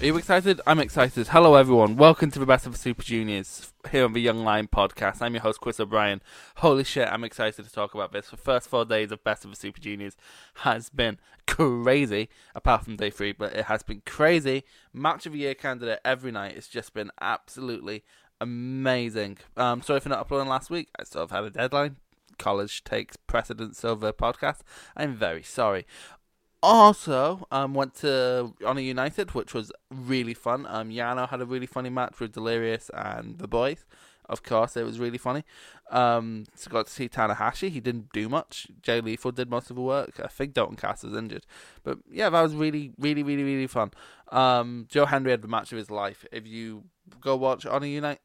Are you excited? I'm excited. Hello, everyone. Welcome to the Best of the Super Juniors here on the Young Lion podcast. I'm your host, Chris O'Brien. Holy shit, I'm excited to talk about this. The first four days of Best of the Super Juniors has been crazy, apart from day three, but it has been crazy. Match of the year candidate every night. It's just been absolutely amazing. Um, sorry for not uploading last week. I sort of had a deadline. College takes precedence over podcast. I'm very sorry. Also, um, went to Honor United, which was really fun. Um, Yano had a really funny match with Delirious and the boys. Of course, it was really funny. Um, so got to see Tanahashi. He didn't do much. Jay Lethal did most of the work. I think Dalton Castle was injured, but yeah, that was really, really, really, really fun. Um, Joe Hendry had the match of his life. If you go watch Honor United,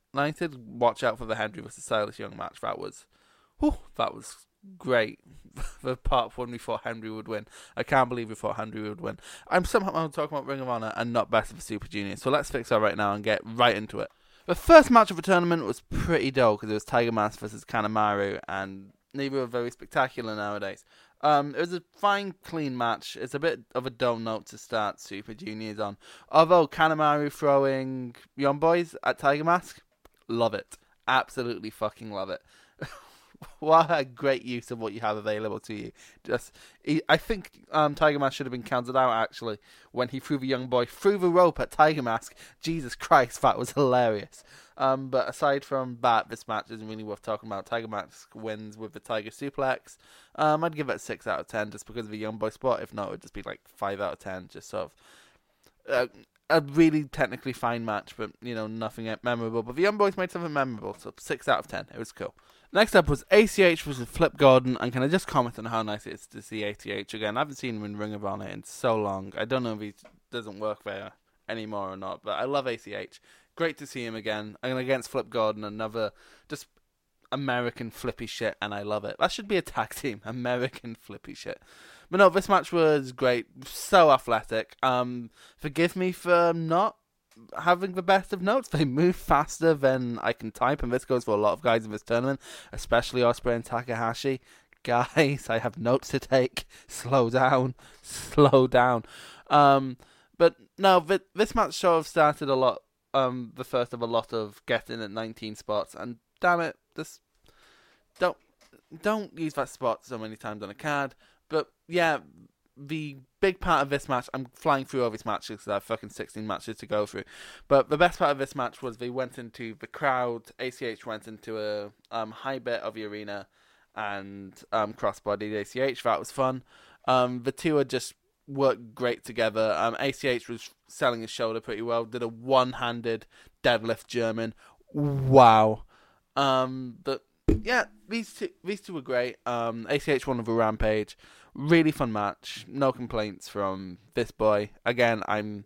watch out for the Hendry versus Silas Young match. That was, whew, that was great the part when we thought Hendry would win. I can't believe we thought Hendry would win. I'm somehow talking about Ring of Honor and not Best of Super Junior. So let's fix that right now and get right into it. The first match of the tournament was pretty dull because it was Tiger Mask versus Kanemaru, and neither are very spectacular nowadays. Um, it was a fine, clean match. It's a bit of a dull note to start Super Juniors on. Although Kanemaru throwing Young Boys at Tiger Mask, love it. Absolutely fucking love it. what a great use of what you have available to you. Just, he, I think um, Tiger Mask should have been counted out actually when he threw the young boy through the rope at Tiger Mask. Jesus Christ, that was hilarious. Um, but aside from that, this match isn't really worth talking about. Tiger Mask wins with the Tiger Suplex. Um, I'd give it a six out of ten just because of the young boy spot. If not, it would just be like five out of ten. Just sort of. Uh, a really technically fine match, but you know nothing memorable. But the Young Boys made something memorable, so six out of ten. It was cool. Next up was ACH versus Flip Gordon, and can I just comment on how nice it is to see ACH again? I haven't seen him in Ring of Honor in so long. I don't know if he doesn't work there anymore or not, but I love ACH. Great to see him again. And against Flip Gordon, another just American flippy shit, and I love it. That should be a tag team, American flippy shit. But no, this match was great, so athletic. Um, forgive me for not having the best of notes. They move faster than I can type, and this goes for a lot of guys in this tournament, especially Ospreay and Takahashi. Guys, I have notes to take. Slow down, slow down. Um, but no, this match sort of started a lot. Um, the first of a lot of getting at 19 spots, and damn it, this don't don't use that spot so many times on a card. But yeah, the big part of this match, I'm flying through all these matches because I have fucking 16 matches to go through. But the best part of this match was they went into the crowd. ACH went into a um, high bit of the arena and um, crossbodied ACH. That was fun. Um, the two had just worked great together. Um, ACH was selling his shoulder pretty well. Did a one-handed deadlift German. Wow. Um, but yeah, these two these two were great. Um, ACH won with a rampage. Really fun match. No complaints from this boy. Again, I'm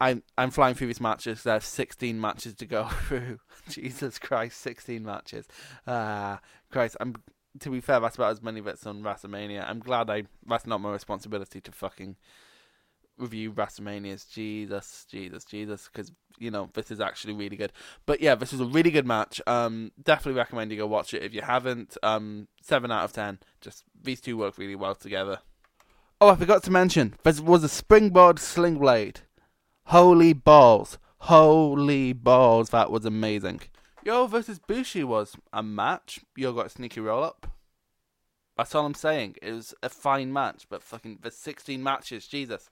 I'm I'm flying through these matches. There's 16 matches to go through. Jesus Christ, 16 matches. Ah, Christ. I'm to be fair, that's about as many bits on WrestleMania. I'm glad I that's not my responsibility to fucking review WrestleManias. Jesus, Jesus, Jesus, because you know this is actually really good. But yeah, this is a really good match. Um, definitely recommend you go watch it if you haven't. Um, seven out of ten. Just these two work really well together. Oh, I forgot to mention there was a springboard sling blade. Holy balls! Holy balls! That was amazing. YOH versus Bushi was a match. YOH got a sneaky roll up. That's all I'm saying. It was a fine match, but fucking the 16 matches, Jesus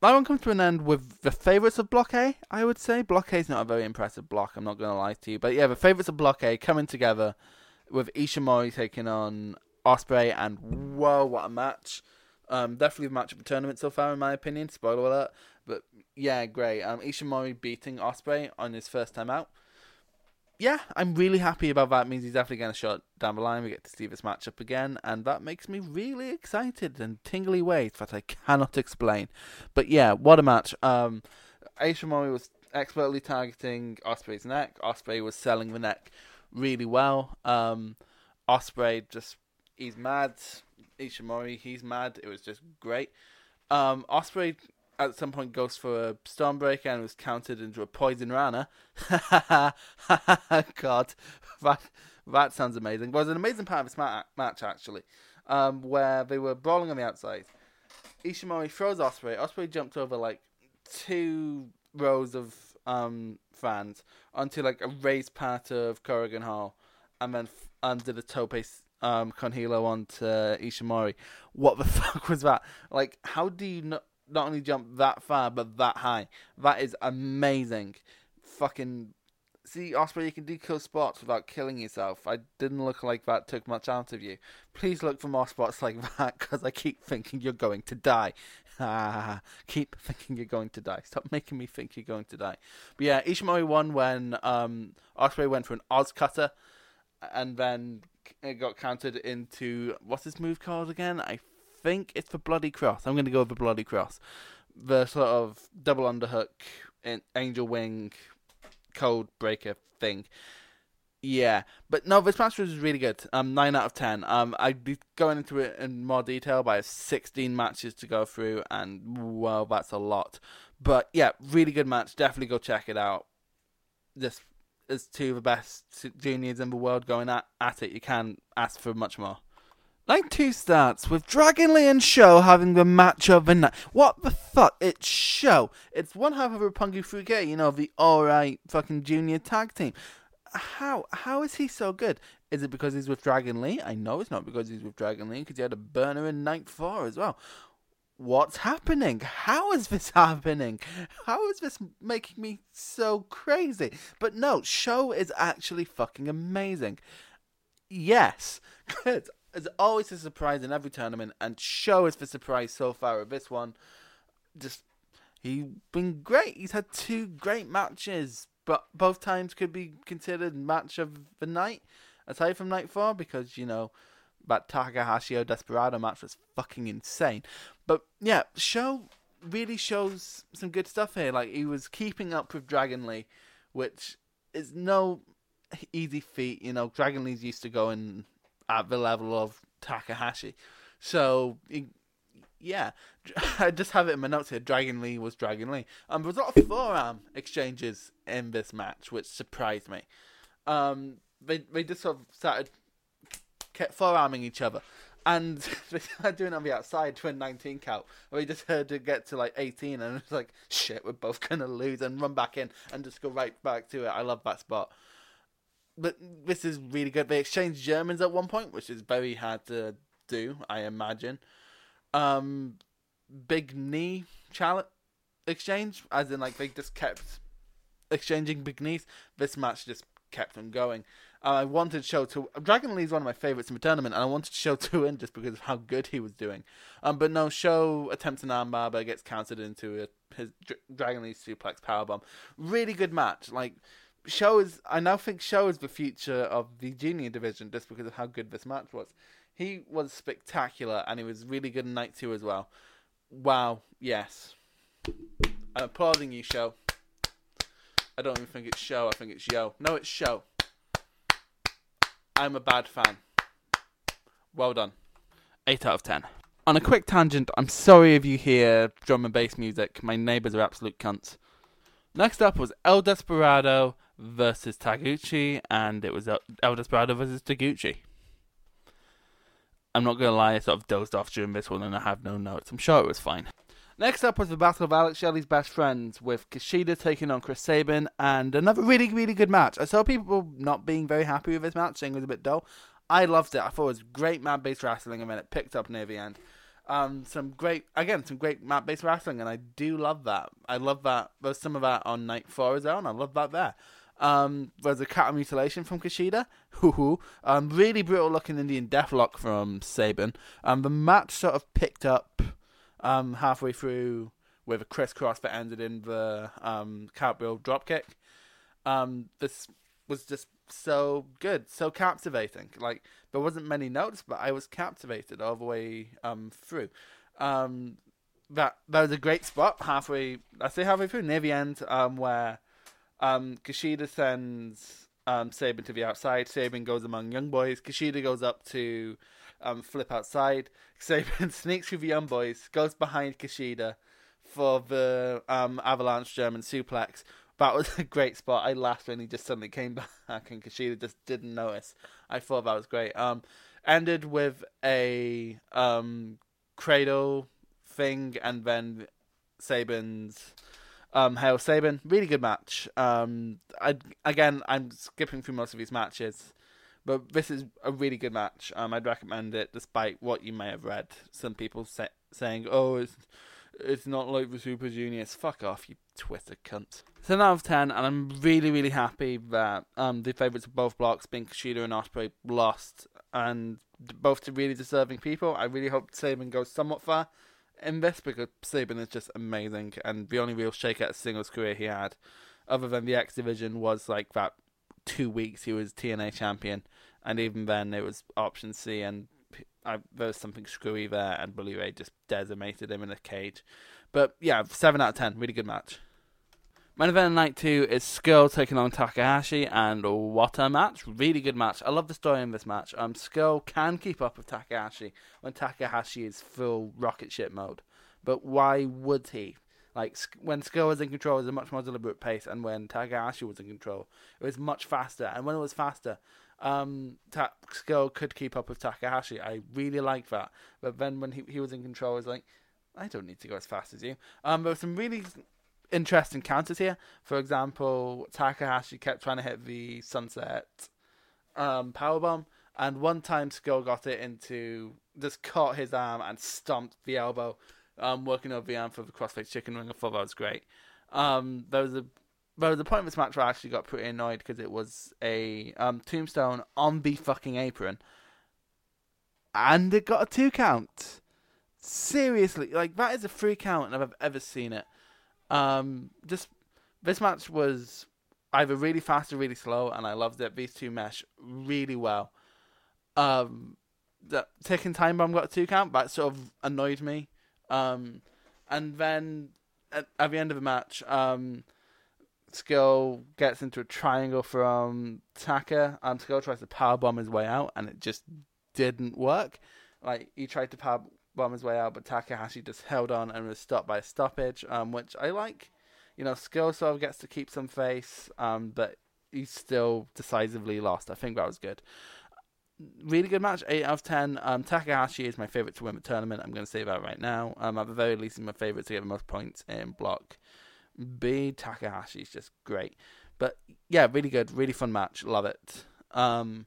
that one comes to an end with the favourites of Block A, I would say. Block A is not a very impressive block, I'm not going to lie to you. But yeah, the favourites of Block A coming together with Ishimori taking on Ospreay, and whoa, what a match. Um, definitely the match of the tournament so far, in my opinion. Spoiler alert. But yeah, great. Um, Ishimori beating Ospreay on his first time out yeah, I'm really happy about that. It means he's definitely going to shot down the line. We get to see this matchup again, and that makes me really excited and tingly ways that I cannot explain. But yeah, what a match. Um, Ishimori was expertly targeting Ospreay's neck. Ospreay was selling the neck really well. Um, Ospreay just he's mad. Ishimori he's mad. It was just great. Um, Ospreay at some point goes for a Stormbreaker and was countered into a Poison Rana. God, that that sounds amazing. It was an amazing part of this ma- match actually, um, where they were brawling on the outside. Ishimori throws Ospreay. Ospreay jumped over like two rows of um, fans onto like a raised part of Korakuen Hall, and then f- under the tope um, con hilo onto Ishimori. What the fuck was that? Like, how do you not not only jump that far but that high? That is amazing. Fucking see, Ospreay, you can do cool spots without killing yourself. I didn't look like that took much out of you. Please look for more spots like that because I keep thinking you're going to die. Ah, keep thinking you're going to die. Stop making me think you're going to die. But yeah, Ishimori won when um, Ospreay went for an OsCutter, and then it got countered into what's his move called again? I think it's the Bloody Cross. I'm going to go with the Bloody Cross. The sort of double underhook, angel wing, code breaker thing. Yeah, but no, this match was really good. Um, nine out of ten. Um, I'd be going into it in more detail, but I have sixteen matches to go through, and well, that's a lot. But yeah, really good match. Definitely go check it out. This is two of the best juniors in the world going at, at it. You can't ask for much more. Night two starts with Dragon Lee and SHO having the match of the night. What the fuck? It's SHO. It's one half of Roppongi Fuge, you know, the alright fucking junior tag team how how is he so good? Is it because he's with Dragon Lee? I know it's not because he's with Dragon Lee because he had a burner in night four as well. What's happening? How is this happening? How is this making me so crazy? But no, SHO is actually fucking amazing. Yes, good. It's always a surprise in every tournament, and SHO is the surprise so far of this one. Just he's been great. He's had two great matches but both times could be considered match of the night, aside from night four, because you know that Takahashi Desperado match was fucking insane. But yeah, SHO really shows some good stuff here. Like he was keeping up with Dragon Lee, which is no easy feat. You know, Dragon Lee's used to going at the level of Takahashi, so yeah, I just have it in my notes here. Dragon Lee was Dragon Lee. Um, there was a lot of forearm exchanges in this match, which surprised me. Um, they they just sort of started kept forearming each other, and they started doing it on the outside to a 19 count. We just heard to get to like 18, and it's like shit, we're both gonna lose and run back in and just go right back to it. I love that spot. But this is really good. They exchanged Germans at one point, which is very hard to do, I imagine um big knee challenge exchange, as in like they just kept exchanging big knees. This match just kept them going. Uh, I wanted SHO to Dragon Lee is one of my favorites in the tournament, and I wanted SHO to win just because of how good he was doing. Um, but no, SHO attempts an armbar, but gets countered into a, his Dragon Lee suplex powerbomb. Really good match. Like SHO is, I now think SHO is the future of the junior division just because of how good this match was. He was spectacular, and he was really good in night two as well. Wow, yes. I'm applauding you, SHO. I don't even think it's SHO, I think it's YOH. No, it's SHO. I'm a bad fan. Well done. 8 out of 10. On a quick tangent, I'm sorry if you hear drum and bass music. My neighbours are absolute cunts. Next up was El Desperado versus Taguchi, and it was El Desperado versus Taguchi. I'm not gonna lie, I sort of dozed off during this one and I have no notes. I'm sure it was fine. Next up was the Battle of Alex Shelley's best friends, with Kushida taking on Chris Sabin, and another really, really good match. I saw people not being very happy with this match, saying it was a bit dull. I loved it. I thought it was great mat based wrestling, and then it picked up near the end. Um, some great, again, some great mat based wrestling, and I do love that. I love that. There's some of that on night four as well, and I love that there. Um, there's a cattle mutilation from Kushida. um, really brutal looking Indian deathlock from Sabin. Um, the match sort of picked up um, halfway through with a crisscross that ended in the um, cartwheel dropkick. Um, this was just so good, so captivating. Like there wasn't many notes, but I was captivated all the way um, through. Um, that that was a great spot halfway. I say halfway through near the end, um, where um Kushida sends um Sabin to the outside. Sabin goes among young boys. Kushida goes up to um flip outside. Sabin sneaks through the young boys, goes behind Kushida for the um avalanche German suplex. That was a great spot. I laughed when he just suddenly came back and Kushida just didn't notice. I thought that was great. Um, ended with a um cradle thing and then Sabin's um Hail Sabin. Really good match. Um I again I'm skipping through most of these matches. But this is a really good match. Um, I'd recommend it, despite what you may have read. Some people say, saying, "Oh, it's it's not like the Super Juniors." Fuck off, you Twitter cunt. Ten out of ten, and I'm really, really happy that um the favourites of both blocks, being Kushida and Ospreay, lost, and both to really deserving people. I really hope Sabin goes somewhat far in this because Sabin is just amazing, and the only real shake out singles career he had, other than the X Division, was like that two weeks he was TNA champion, and even then it was option C, and I, there was something screwy there, and Bully Ray just decimated him in a cage. But yeah, seven out of ten, really good match. Main event night two is Scurll taking on Takahashi, and what a match! Really good match. I love the story in this match. Um, Scurll can keep up with Takahashi when Takahashi is full rocket ship mode, but why would he? Like when Scurll was in control, it was a much more deliberate pace, and when Takahashi was in control, it was much faster. And when it was faster, um, Ta- Scurll could keep up with Takahashi. I really like that. But then when he he was in control, it was like, I don't need to go as fast as you. Um, there were some really interesting counters here. For example, Takahashi kept trying to hit the sunset um, powerbomb, and one time Scurll got it into just caught his arm and stomped the elbow, um, working over the arm for the crossface chicken wing. I thought that was great. Um, there was a there was a point in this match where I actually got pretty annoyed because it was a um, tombstone on the fucking apron, and it got a two count. Seriously, like that is a free count, and I've ever seen it. Um, just this match was either really fast or really slow, and I loved it. These two mesh really well. Um, the taking time bomb got a two count, that sort of annoyed me. Um, and then at, at the end of the match, um, Scurll gets into a triangle from Taka, and Scurll tries to power bomb his way out, and it just didn't work. Like he tried to power bomb his way out, but Takahashi just held on and was stopped by a stoppage, um, which I like. You know, Scurll sort of gets to keep some face, um, but he's still decisively lost. I think that was good. Really good match, 8 out of 10. Um, Takahashi is my favourite to win the tournament. I'm going to say that right now. Um, at the very least, he's my favourite to get the most points in block B. Takahashi is just great. But yeah, really good, really fun match. Love it. Um,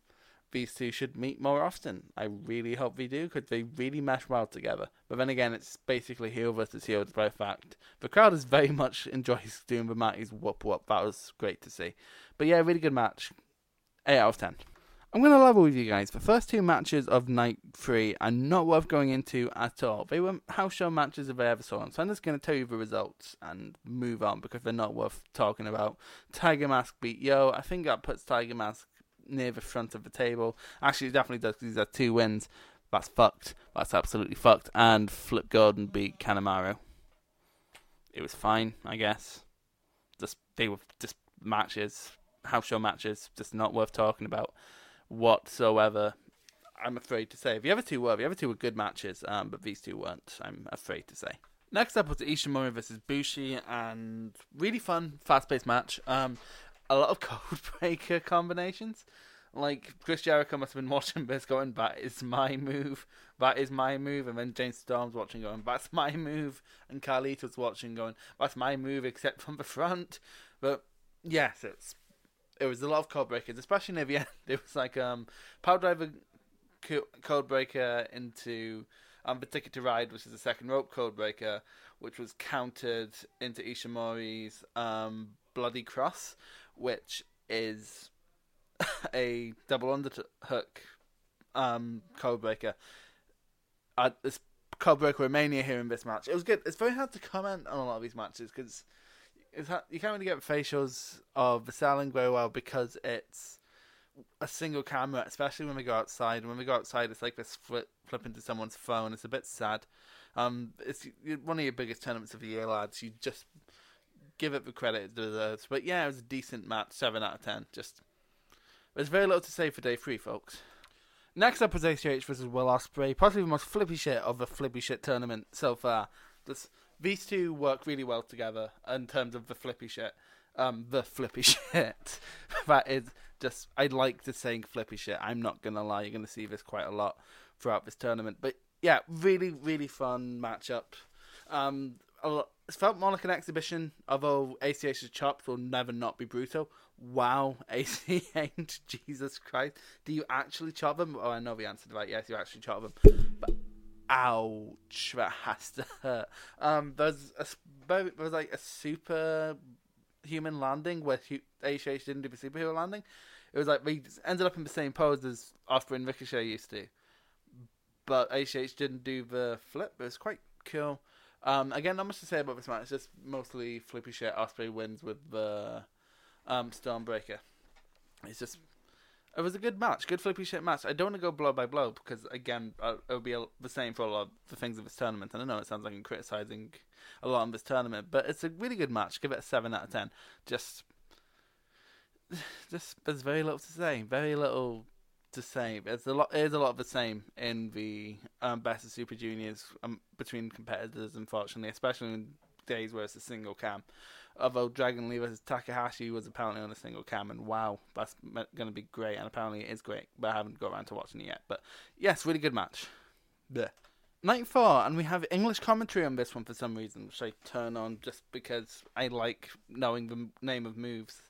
these two should meet more often. I really hope they do because they really mesh well together. But then again, it's basically heel versus heel by fact. The crowd is very much enjoys doing the Matty's whoop whoop. That was great to see. But yeah, really good match. 8 out of 10. I'm going to level with you guys. The first two matches of night three are not worth going into at all. They were house show matches if I ever saw them. So I'm just going to tell you the results and move on because they're not worth talking about. Tiger Mask beat YOH. I think that puts Tiger Mask near the front of the table. Actually, it definitely does because he's had two wins. That's fucked. That's absolutely fucked. And Flip Gordon beat Kanemaru. It was fine, I guess. Just they were just matches, house show matches, just not worth talking about whatsoever. I'm afraid to say. The other two were. The other two were good matches, um, but these two weren't. I'm afraid to say. Next up was Ishimori versus Bushi, and really fun, fast-paced match. Um, a lot of code breaker combinations. Like Chris Jericho must have been watching this, going, "That is my move. That is my move." And then James Storm's watching, going, "That's my move." And Carlito's watching, going, "That's my move, except from the front." But yes, it's it was a lot of code breakers, especially near the end. It was like um, Power Driver code breaker into um, the Ticket to Ride, which is the second rope code breaker, which was countered into Ishimori's um, Bloody Cross, which is a double underhook um, code breaker. Uh, this code breaker Romania here in this match. It was good. It's very hard to comment on a lot of these matches because you can't really get facials of the selling very well because it's a single camera, especially when we go outside. When we go outside, it's like this flip, flip into someone's phone. It's a bit sad. Um, it's one of your biggest tournaments of the year, lads. You just give it the credit it deserves. But yeah, it was a decent match, seven out of ten. Just there's very little to say for day three, folks. Next up was ACH versus Will Ospreay, possibly the most flippy shit of the flippy shit tournament so far. This, these two work really well together in terms of the flippy shit. Um, the flippy shit. that is just, I like to saying flippy shit. I'm not gonna lie, you're gonna see this quite a lot throughout this tournament. But yeah, really, really fun matchup. Um, it felt more like an exhibition, although ACH's chops will never not be brutal. Wow, ACH, Jesus Christ. Do you actually chop them? Oh, I know the answer to that. Yes, you actually chop them. But ouch, that has to hurt. Um, there's a, there was like a super human landing where ACH didn't do the superhero landing. It was like we ended up in the same pose as Ospreay and Ricochet used to. But ACH didn't do the flip. It was quite cool. Um, again, not much to say about this match. It's just mostly flippy shit. Ospreay wins with the um, Stormbreaker. It's just it was a good match, good flippy shit match. I don't want to go blow by blow because again, uh, it would be the same for a lot of the things of this tournament. And I know it sounds like I'm criticizing a lot of this tournament, but it's a really good match. Give it a seven out of ten. Just, just there's very little to say. Very little to say. There's a lot. There's a lot of the same in the um, best of Super Juniors um, between competitors. Unfortunately, especially in days where it's a single cam although Dragon Lee versus Takahashi was apparently on a single cam, and wow, that's going to be great, and apparently it is great, but I haven't got around to watching it yet. But yes, really good match. Blech. Night four, and we have English commentary on this one for some reason, which I turn on just because I like knowing the name of moves.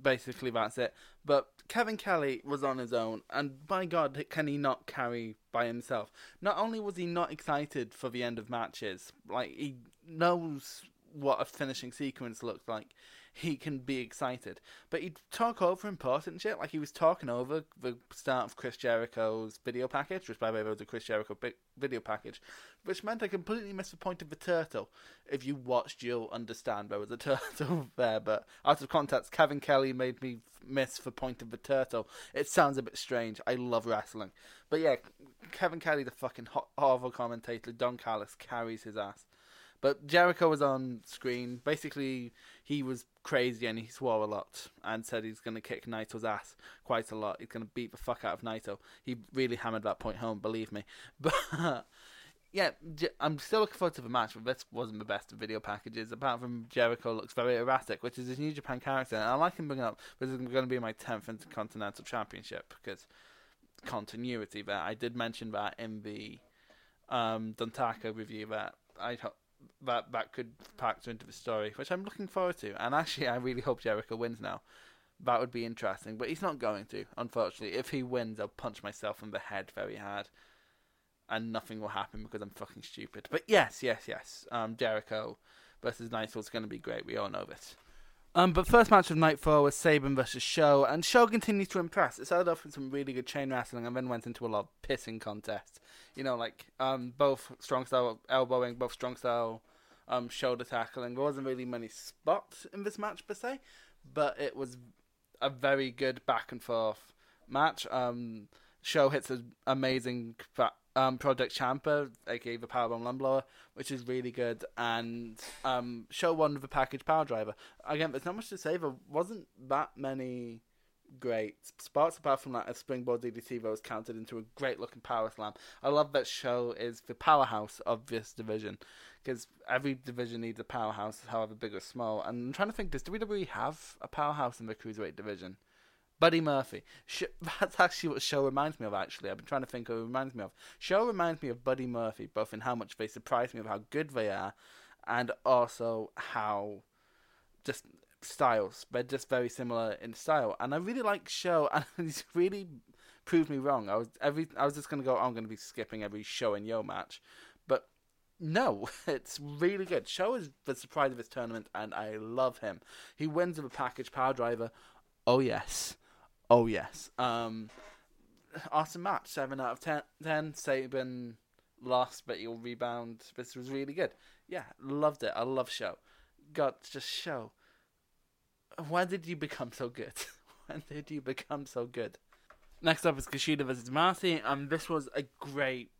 Basically, that's it. But Kevin Kelly was on his own, and by God, can he not carry by himself? Not only was he not excited for the end of matches, like he knows what a finishing sequence looks like, he can be excited. But he'd talk over important shit, like he was talking over the start of Chris Jericho's video package, which by the way was a Chris Jericho video package, which meant I completely missed the point of the turtle. If you watched, you'll understand there was a turtle there, but out of context, Kevin Kelly made me miss the point of the turtle. It sounds a bit strange. I love wrestling. But yeah, Kevin Kelly, the fucking horrible commentator, Don Callis, carries his ass. But Jericho was on screen. Basically, he was crazy and he swore a lot and said he's going to kick Naito's ass quite a lot. He's going to beat the fuck out of Naito. He really hammered that point home, believe me. But yeah, I'm still looking forward to the match, but this wasn't the best of video packages. Apart from Jericho looks very erratic, which is his New Japan character. And I like him bringing up, this is going to be my 10th Intercontinental Championship because continuity there. I did mention that in the um, Dontaku review that I that that could factor into the story, which I'm looking forward to. And actually, I really hope Jericho wins now. That would be interesting, but he's not going to. Unfortunately, if he wins, I'll punch myself in the head very hard, and nothing will happen because I'm fucking stupid. But yes, yes, yes. Um, Jericho versus Naito is going to be great. We all know this. Um, but first match of night four was Sabin versus SHO, and SHO continued to impress. It started off with some really good chain wrestling, and then went into a lot of pissing contests. You know, like um, both strong style elbowing, both strong style um, shoulder tackling. There wasn't really many spots in this match per se, but it was a very good back and forth match. Um, SHO hits an amazing um, Project Champa, aka the Powerbomb Lumblower, which is really good, and um, SHO one with a package power driver. Again, there's not much to say. There wasn't that many great spots apart from that a springboard DDT was counted into a great looking power slam. I love that SHO is the powerhouse of this division because every division needs a powerhouse, however big or small. And I'm trying to think, does WWE have a powerhouse in the cruiserweight division? Buddy Murphy. That's actually what SHO reminds me of. Actually, I've been trying to think of it reminds me of. SHO reminds me of Buddy Murphy, both in how much they surprise me of how good they are, and also how just styles. They're just very similar in style, and I really like SHO, and he's really proved me wrong. I was every I was just gonna go. Oh, I'm gonna be skipping every SHO and YOH match, but no, it's really good. SHO is the surprise of this tournament, and I love him. He wins with a package power driver. Oh yes. Oh yes. Um, awesome match. Seven out of ten. Ten. Sabin lost, but he'll rebound. This was really good. Yeah, loved it. I love SHO. God, just SHO. When did you become so good? when did you become so good? Next up is Kushida versus Marty, and this was a great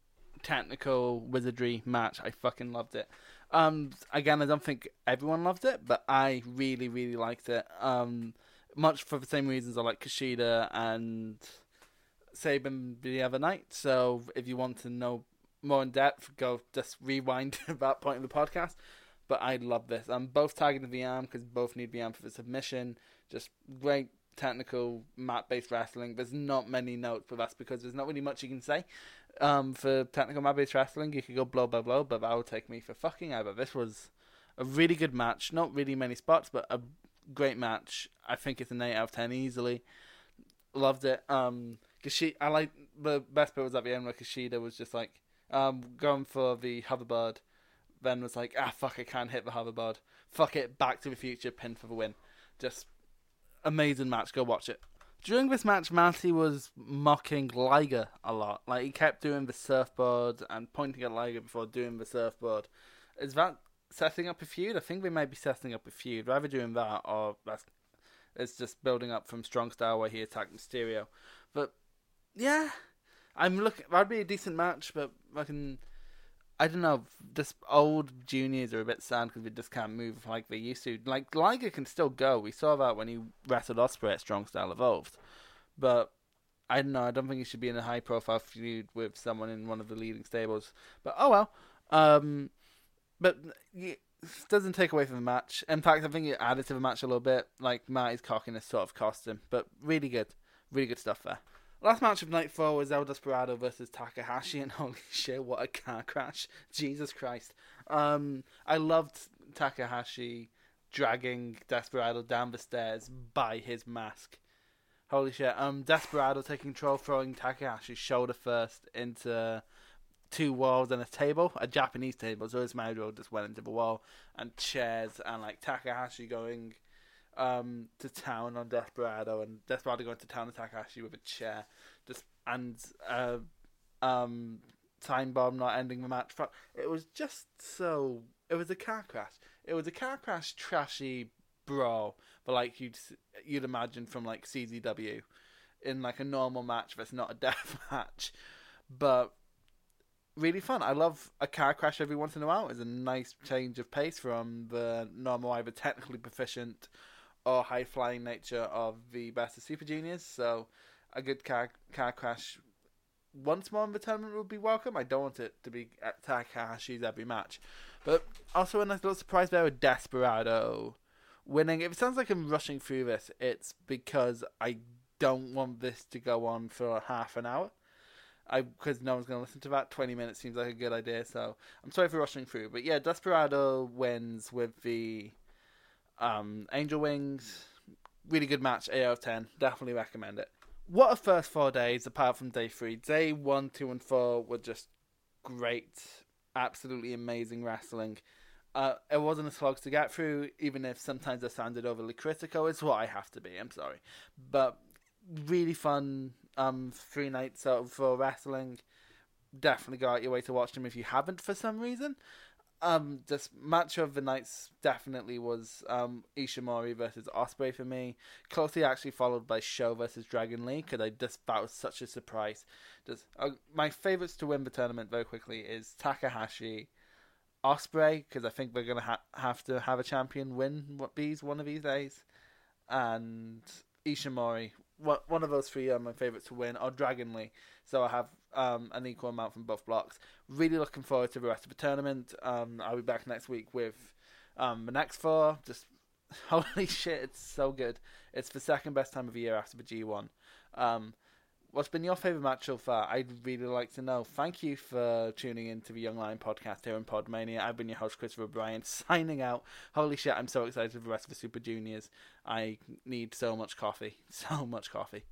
technical wizardry match. I fucking loved it. Um, again, I don't think everyone loved it, but I really, really liked it. Um, much for the same reasons I like Kushida and Sabin the other night. So if you want to know more in depth, go just rewind that point of the podcast. But I love this. I'm both the VM because both need VM for the submission. Just great technical mat based wrestling. There's not many notes, but that's because there's not really much you can say. Um, for technical mat based wrestling, you could go blow by blow, but that would take me for fucking ever. This was a really good match. Not really many spots, but a great match. I think it's an 8 out of 10 easily. Loved it. Um, Kushida, I like the best bit was at the end where Kushida was just like um, going for the hoverboard. Then was like, ah, fuck, I can't hit the hoverboard. Fuck it, Back to the Future, pin for the win. Just amazing match. Go watch it. During this match, Marty was mocking Liger a lot. Like he kept doing the surfboard and pointing at Liger before doing the surfboard. Is that setting up a feud? I think they might be setting up a feud. Rather doing that, or that's it's just building up from Strong Style where he attacked Mysterio. But yeah, I'm looking. That'd be a decent match, but can. I don't know. Just old juniors are a bit sad because they just can't move like they used to. Like Liger can still go. We saw that when he wrestled Ospreay at Strong Style Evolved, but I don't know. I don't think he should be in a high profile feud with someone in one of the leading stables. But oh well. Um, but it doesn't take away from the match. In fact, I think it added to the match a little bit. Like Marty's cockiness sort of cost him, but really good, really good stuff there. Last match of night four was El Desperado versus Takahashi, and holy shit, what a car crash! Jesus Christ. Um, I loved Takahashi dragging Desperado down the stairs by his mask. Holy shit. Um, Desperado taking control, throwing Takahashi's shoulder first into two walls and a table, a Japanese table. So his Mario just went into the wall, and chairs, and like Takahashi going um, to town on Desperado, and Desperado going to town on Takahashi with a chair, just and uh, um, time bomb not ending the match. It was just so. It was a car crash. It was a car crash, trashy brawl, but like you'd you'd imagine from like CZW, in like a normal match that's not a death match, but really fun. I love a car crash every once in a while. It's a nice change of pace from the normal, either technically proficient or high flying nature of the best of Super Juniors. So a good car car crash once more in the tournament would be welcome. I don't want it to be at Takahashi's every match. But also a nice little surprise there with Desperado winning. If it sounds like I'm rushing through this, it's because I don't want this to go on for half an hour. I because no one's going to listen to that. Twenty minutes seems like a good idea, so I'm sorry for rushing through. But yeah, Desperado wins with the um, Angel Wings, really good match, 8 out of 10. Definitely recommend it. What a first four days, apart from day three. Day one, two, and four were just great, absolutely amazing wrestling. Uh, it wasn't a slog to get through, even if sometimes I sounded overly critical. It's what I have to be. I'm sorry, but really fun. Um, three nights out wrestling. Definitely go out your way to watch them if you haven't for some reason. Um, this match of the nights definitely was um, Ishimori versus Ospreay for me. Closely actually followed by SHO versus Dragon Lee because I just that was such a surprise. Just uh, my favorites to win the tournament very quickly is Takahashi, Ospreay because I think we're gonna ha- have to have a champion win what these one of these days, and Ishimori. What one of those three are my favorites to win, or Dragon Lee. So I have um, an equal amount from both blocks. Really looking forward to the rest of the tournament. Um, I'll be back next week with um, the next four. Just holy shit, it's so good. It's the second best time of the year after the G1. Um, what's been your favourite match so far? I'd really like to know. Thank you for tuning in to the Young Lion podcast here in Podmania. I've been your host, Christopher Bryan, signing out. Holy shit, I'm so excited for the rest of the Super Juniors. I need so much coffee. So much coffee.